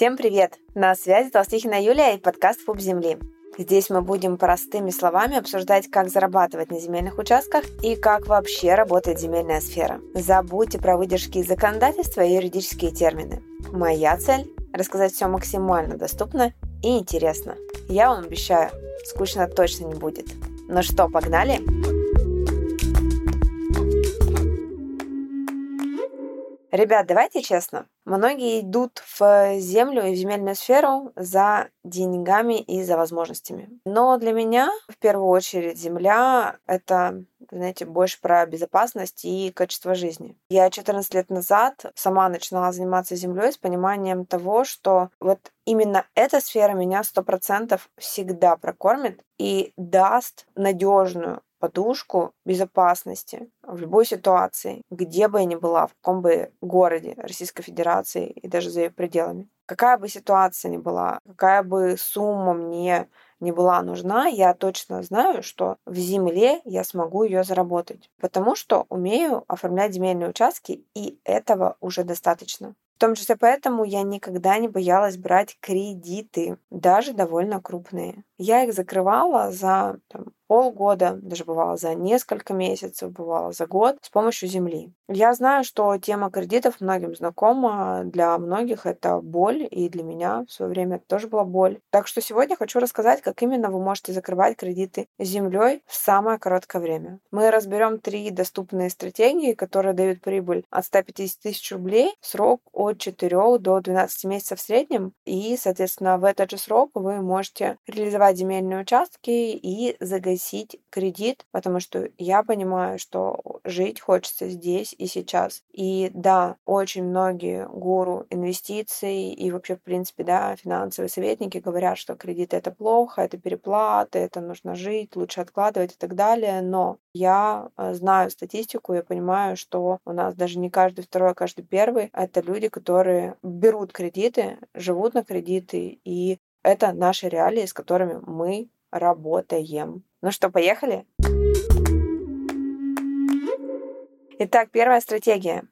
Всем привет! На связи Толстихина Юлия и подкаст «Фуб земли». Здесь мы будем простыми словами обсуждать, как зарабатывать на земельных участках и как вообще работает земельная сфера. Забудьте про выдержки из законодательства и юридические термины. Моя цель – рассказать все максимально доступно и интересно. Я вам обещаю, скучно точно не будет. Ну что, погнали? Погнали! Ребят, давайте честно. Многие идут в землю и в земельную сферу за деньгами и за возможностями. Но для меня, в первую очередь, земля — это, знаете, больше про безопасность и качество жизни. Я 14 лет назад сама начинала заниматься землей с пониманием того, что вот именно эта сфера меня 100% всегда прокормит и даст надежную подушку безопасности в любой ситуации, где бы я ни была, в каком бы городе Российской Федерации и даже за ее пределами. Какая бы ситуация ни была, какая бы сумма мне не была нужна, я точно знаю, что в земле я смогу ее заработать, потому что умею оформлять земельные участки, и этого уже достаточно. В том числе поэтому я никогда не боялась брать кредиты, даже довольно крупные. Я их закрывала за там, полгода, даже бывало за несколько месяцев, бывало за год с помощью земли. Я знаю, что тема кредитов многим знакома, для многих это боль, и для меня в свое время это тоже была боль. Так что сегодня хочу рассказать, как именно вы можете закрывать кредиты землей в самое короткое время. Мы разберем три доступные стратегии, которые дают прибыль от 150 тысяч рублей, срок от 4 до 12 месяцев в среднем, и, соответственно, в этот же срок вы можете реализовать земельные участки и загасить кредит, потому что я понимаю, что жить хочется здесь и сейчас. И да, очень многие гуру инвестиций и вообще, в принципе, да, финансовые советники говорят, что кредит это плохо, это переплаты, это нужно жить, лучше откладывать и так далее. Но я э, знаю статистику, я понимаю, что у нас даже не каждый второй, а каждый первый — это люди, которые берут кредиты, живут на кредиты, и это наши реалии, с которыми мы работаем. Ну что, поехали? Итак, первая стратегия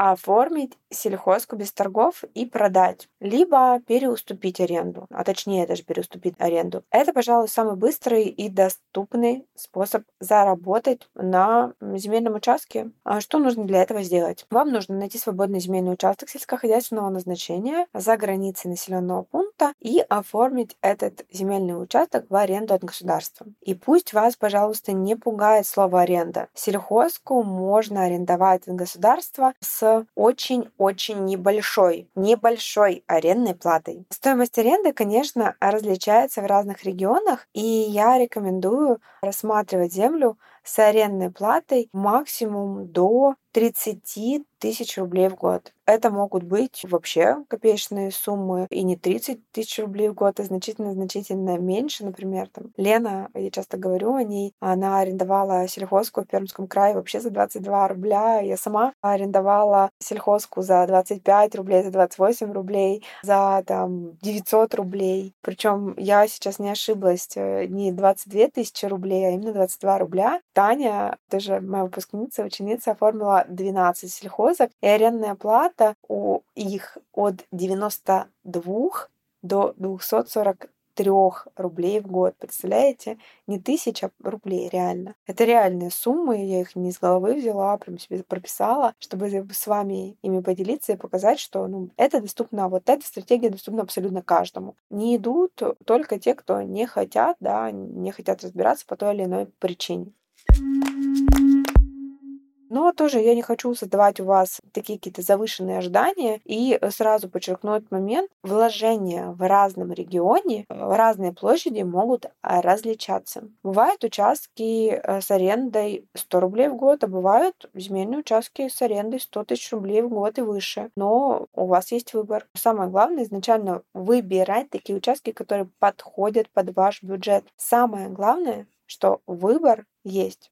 оформить сельхозку без торгов и продать, либо переуступить аренду, а точнее даже переуступить аренду. Это, пожалуй, самый быстрый и доступный способ заработать на земельном участке. А что нужно для этого сделать? Вам нужно найти свободный земельный участок сельскохозяйственного назначения за границей населенного пункта и оформить этот земельный участок в аренду от государства. И пусть вас, пожалуйста, не пугает слово аренда. Сельхозку можно арендовать от государства с очень-очень небольшой, небольшой арендной платой. Стоимость аренды, конечно, различается в разных регионах, и я рекомендую рассматривать землю с арендной платой максимум до 30 тысяч рублей в год. Это могут быть вообще копеечные суммы и не 30 тысяч рублей в год, а значительно-значительно меньше. Например, там Лена, я часто говорю о ней, она арендовала сельхозку в Пермском крае вообще за 22 рубля. Я сама арендовала сельхозку за 25 рублей, за 28 рублей, за там 900 рублей. Причем я сейчас не ошиблась, э, не 22 тысячи рублей, а именно 22 рубля. Таня, тоже моя выпускница, ученица, оформила 12 сельхозок, и арендная плата у их от 92 до 243 рублей в год. Представляете? Не тысяча рублей, реально. Это реальные суммы, я их не из головы взяла, прям себе прописала, чтобы с вами ими поделиться и показать, что ну, это доступно, вот эта стратегия доступна абсолютно каждому. Не идут только те, кто не хотят, да, не хотят разбираться по той или иной причине. Но тоже я не хочу создавать у вас такие какие-то завышенные ожидания и сразу подчеркну этот момент. Вложения в разном регионе, в разные площади могут а, различаться. Бывают участки э, с арендой 100 рублей в год, а бывают земельные участки с арендой 100 тысяч рублей в год и выше. Но у вас есть выбор. Самое главное изначально выбирать такие участки, которые подходят под ваш бюджет. Самое главное, что выбор есть.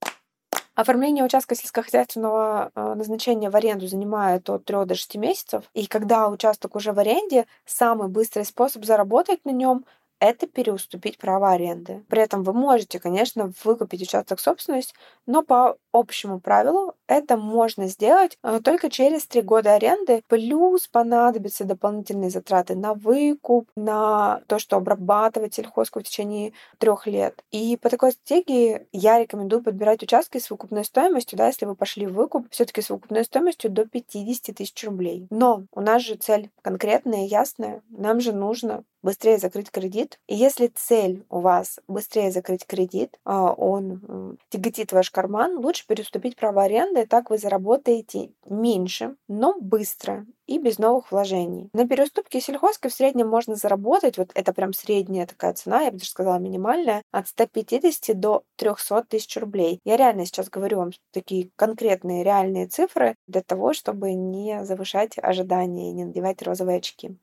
Оформление участка сельскохозяйственного э, назначения в аренду занимает от 3 до 6 месяцев. И когда участок уже в аренде, самый быстрый способ заработать на нем это переуступить право аренды. При этом вы можете, конечно, выкупить участок собственность, но по общему правилу это можно сделать э, только через три года аренды, плюс понадобятся дополнительные затраты на выкуп, на то, что обрабатывать сельхозку в течение трех лет. И по такой стратегии я рекомендую подбирать участки с выкупной стоимостью, да, если вы пошли в выкуп, все-таки с выкупной стоимостью до 50 тысяч рублей. Но у нас же цель конкретная ясная. Нам же нужно быстрее закрыть кредит. И если цель у вас быстрее закрыть кредит, а он тяготит ваш карман, лучше переступить право аренды, так вы заработаете меньше, но быстро и без новых вложений. На переуступке сельхозкой в среднем можно заработать, вот это прям средняя такая цена, я бы даже сказала минимальная, от 150 до 300 тысяч рублей. Я реально сейчас говорю вам такие конкретные реальные цифры для того, чтобы не завышать ожидания и не надевать розовые очки.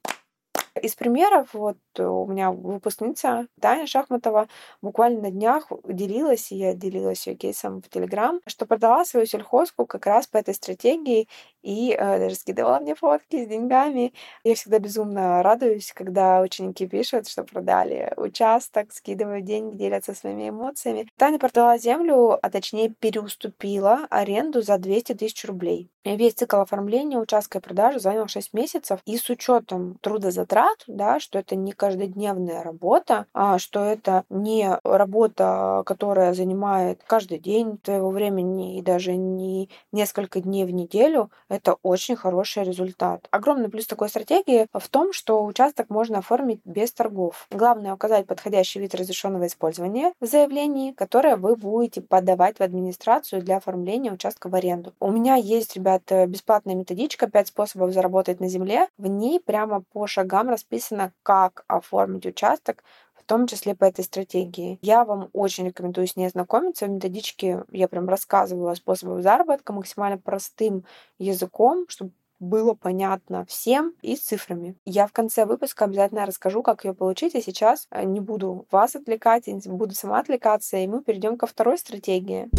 Из примеров, вот у меня выпускница Таня Шахматова буквально на днях делилась, и я делилась ее кейсом в Телеграм, что продала свою сельхозку как раз по этой стратегии и э, даже скидывала мне фотки с деньгами. Я всегда безумно радуюсь, когда ученики пишут, что продали участок, скидывают деньги, делятся своими эмоциями. Таня продала землю, а точнее переуступила аренду за 200 тысяч рублей. Весь цикл оформления участка и продажи занял 6 месяцев, и с учетом трудозатрат, да, что это не каждодневная работа, а что это не работа, которая занимает каждый день твоего времени и даже не несколько дней в неделю, это очень хороший результат. Огромный плюс такой стратегии в том, что участок можно оформить без торгов. Главное указать подходящий вид разрешенного использования в заявлении, которое вы будете подавать в администрацию для оформления участка в аренду. У меня есть, ребят, это бесплатная методичка «5 способов заработать на земле». В ней прямо по шагам расписано, как оформить участок, в том числе по этой стратегии. Я вам очень рекомендую с ней ознакомиться. В методичке я прям рассказываю о способах заработка максимально простым языком, чтобы было понятно всем и с цифрами. Я в конце выпуска обязательно расскажу, как ее получить, а сейчас э, не буду вас отвлекать, буду сама отвлекаться, и мы перейдем ко второй стратегии.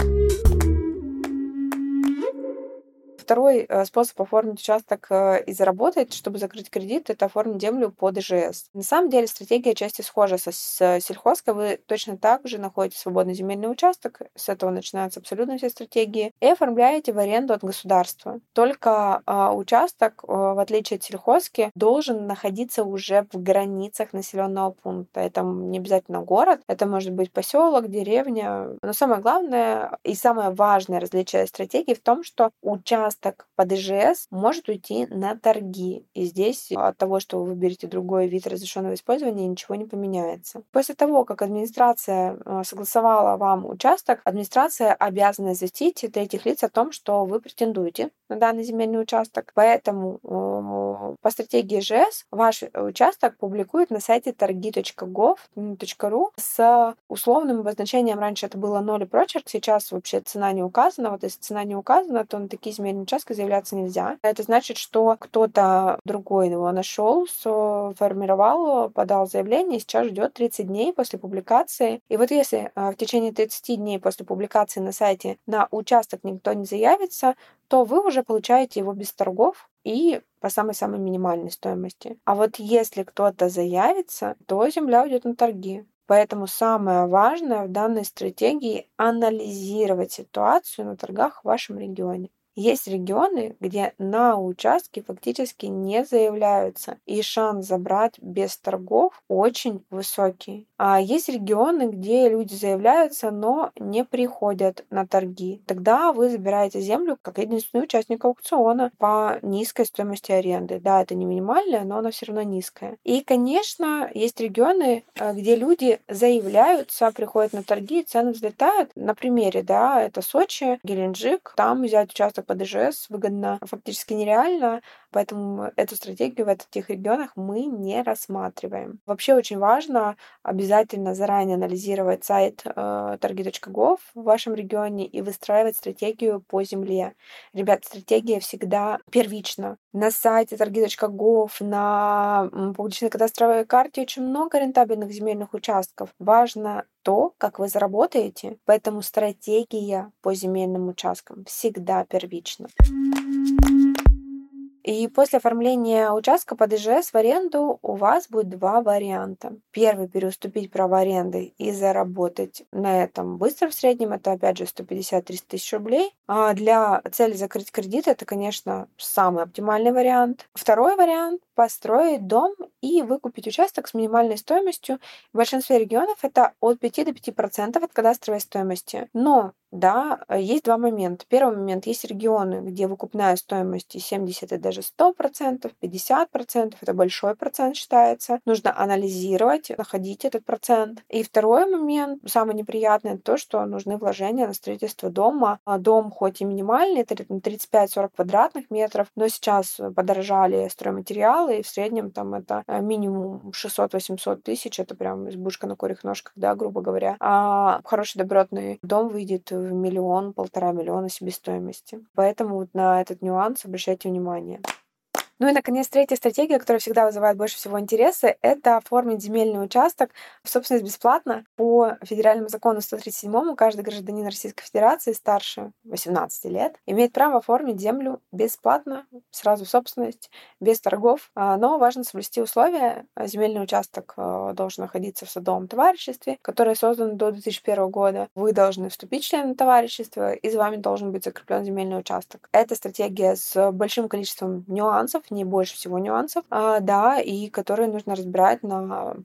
Второй э, способ оформить участок э, и заработать, чтобы закрыть кредит, это оформить землю под ДЖС. На самом деле стратегия части схожа со, с сельхозкой. Вы точно так же находите свободный земельный участок, с этого начинаются абсолютно все стратегии, и оформляете в аренду от государства. Только э, участок, э, в отличие от сельхозки, должен находиться уже в границах населенного пункта. Это не обязательно город, это может быть поселок, деревня. Но самое главное и самое важное различие стратегии в том, что участок участок под ИЖС может уйти на торги. И здесь от того, что вы выберете другой вид разрешенного использования, ничего не поменяется. После того, как администрация э, согласовала вам участок, администрация обязана известить третьих лиц о том, что вы претендуете на данный земельный участок. Поэтому э, по стратегии ИЖС ваш участок публикует на сайте торги.gov.ru с условным обозначением. Раньше это было ноль и прочерк, сейчас вообще цена не указана. Вот если цена не указана, то на такие земельные участка заявляться нельзя. Это значит, что кто-то другой его нашел, сформировал, подал заявление и сейчас ждет 30 дней после публикации. И вот если а, в течение 30 дней после публикации на сайте на участок никто не заявится, то вы уже получаете его без торгов и по самой-самой минимальной стоимости. А вот если кто-то заявится, то земля уйдет на торги. Поэтому самое важное в данной стратегии анализировать ситуацию на торгах в вашем регионе. Есть регионы, где на участке фактически не заявляются, и шанс забрать без торгов очень высокий. А есть регионы, где люди заявляются, но не приходят на торги. Тогда вы забираете землю как единственный участник аукциона по низкой стоимости аренды. Да, это не минимальная, но она все равно низкая. И, конечно, есть регионы, э, где люди заявляются, приходят на торги, цены взлетают. На примере, да, это Сочи, Геленджик. Там взять участок по ДЖС выгодно фактически нереально, поэтому эту стратегию в этих регионах мы не рассматриваем. Вообще очень важно обязательно заранее анализировать сайт э, target.gov в вашем регионе и выстраивать стратегию по земле. Ребят, стратегия всегда первична. На сайте target.gov, на публичной кадастровой карте очень много рентабельных земельных участков. Важно то, как вы заработаете, поэтому стратегия по земельным участкам всегда первична. И после оформления участка под ИЖС в аренду у вас будет два варианта. Первый – переуступить право аренды и заработать на этом быстро в среднем. Это, опять же, 150-300 тысяч рублей. А для цели закрыть кредит это, конечно, самый оптимальный вариант. Второй вариант – построить дом и выкупить участок с минимальной стоимостью. В большинстве регионов это от 5 до 5% от кадастровой стоимости. Но да, э, есть два момента. Первый момент, есть регионы, где выкупная стоимость 70 и даже 100%, 50%, это большой процент считается. Нужно анализировать, находить этот процент. И второй момент, самый неприятный, то, что нужны вложения на строительство дома. А дом хоть и минимальный, это 35-40 квадратных метров, но сейчас подорожали стройматериалы, и в среднем там это э, минимум 600-800 тысяч, это прям избушка на курьих ножках, да, грубо говоря. А хороший добротный дом выйдет в миллион, полтора миллиона себестоимости. Поэтому вот на этот нюанс обращайте внимание. Ну и, наконец, третья стратегия, которая всегда вызывает больше всего интереса, это оформить земельный участок в собственность бесплатно. По федеральному закону 137 каждый гражданин Российской Федерации старше 18 лет имеет право оформить землю бесплатно, сразу в собственность, без торгов. А, но важно соблюсти условия. Земельный участок э, должен находиться в садовом товариществе, которое создано до 2001 года. Вы должны вступить в члены товарищества, и за вами должен быть закреплен земельный участок. Эта стратегия с большим количеством нюансов, не больше всего нюансов, а, да, и которые нужно разбирать на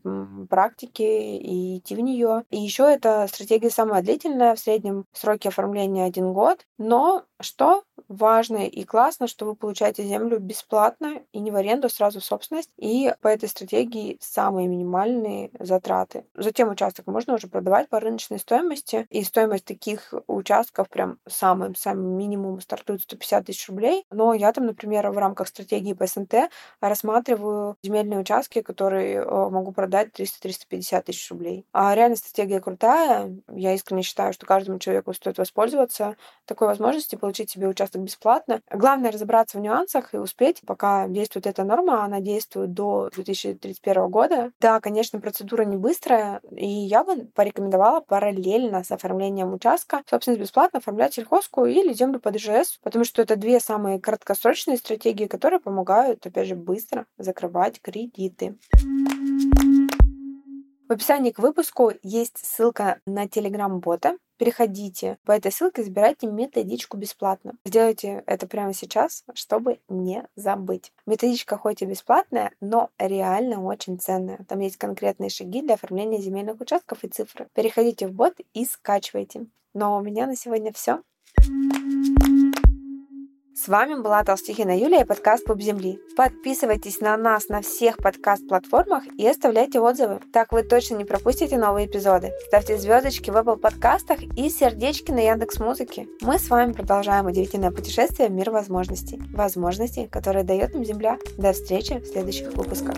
практике и идти в нее. И еще эта стратегия самая длительная, в среднем сроки оформления один год, но что важно и классно, что вы получаете землю бесплатно и не в аренду, а сразу в собственность. И по этой стратегии самые минимальные затраты. Затем участок можно уже продавать по рыночной стоимости. И стоимость таких участков прям самым самым минимум стартует 150 тысяч рублей. Но я там, например, в рамках стратегии по СНТ рассматриваю земельные участки, которые э, могу продать 300-350 тысяч рублей. А реально стратегия крутая. Я искренне считаю, что каждому человеку стоит воспользоваться такой возможностью себе участок бесплатно. Главное разобраться в нюансах и успеть, пока действует эта норма, она действует до 2031 года. Да, конечно, процедура не быстрая, и я бы порекомендовала параллельно с оформлением участка, собственно, бесплатно оформлять сельхозку или землю под ИЖС, потому что это две самые краткосрочные стратегии, которые помогают, опять же, быстро закрывать кредиты. В описании к выпуску есть ссылка на телеграм-бота, Переходите по этой ссылке, забирайте методичку бесплатно. Сделайте это прямо сейчас, чтобы не забыть. Методичка хоть и бесплатная, но реально очень ценная. Там есть конкретные шаги для оформления земельных участков и цифры. Переходите в бот и скачивайте. Но у меня на сегодня все. С вами была Толстихина Юлия и подкаст Пуп Земли. Подписывайтесь на нас на всех подкаст-платформах и оставляйте отзывы. Так вы точно не пропустите новые эпизоды. Ставьте звездочки в Apple подкастах и сердечки на Яндекс Музыке. Мы с вами продолжаем удивительное путешествие в мир возможностей. Возможностей, которые дает нам Земля. До встречи в следующих выпусках.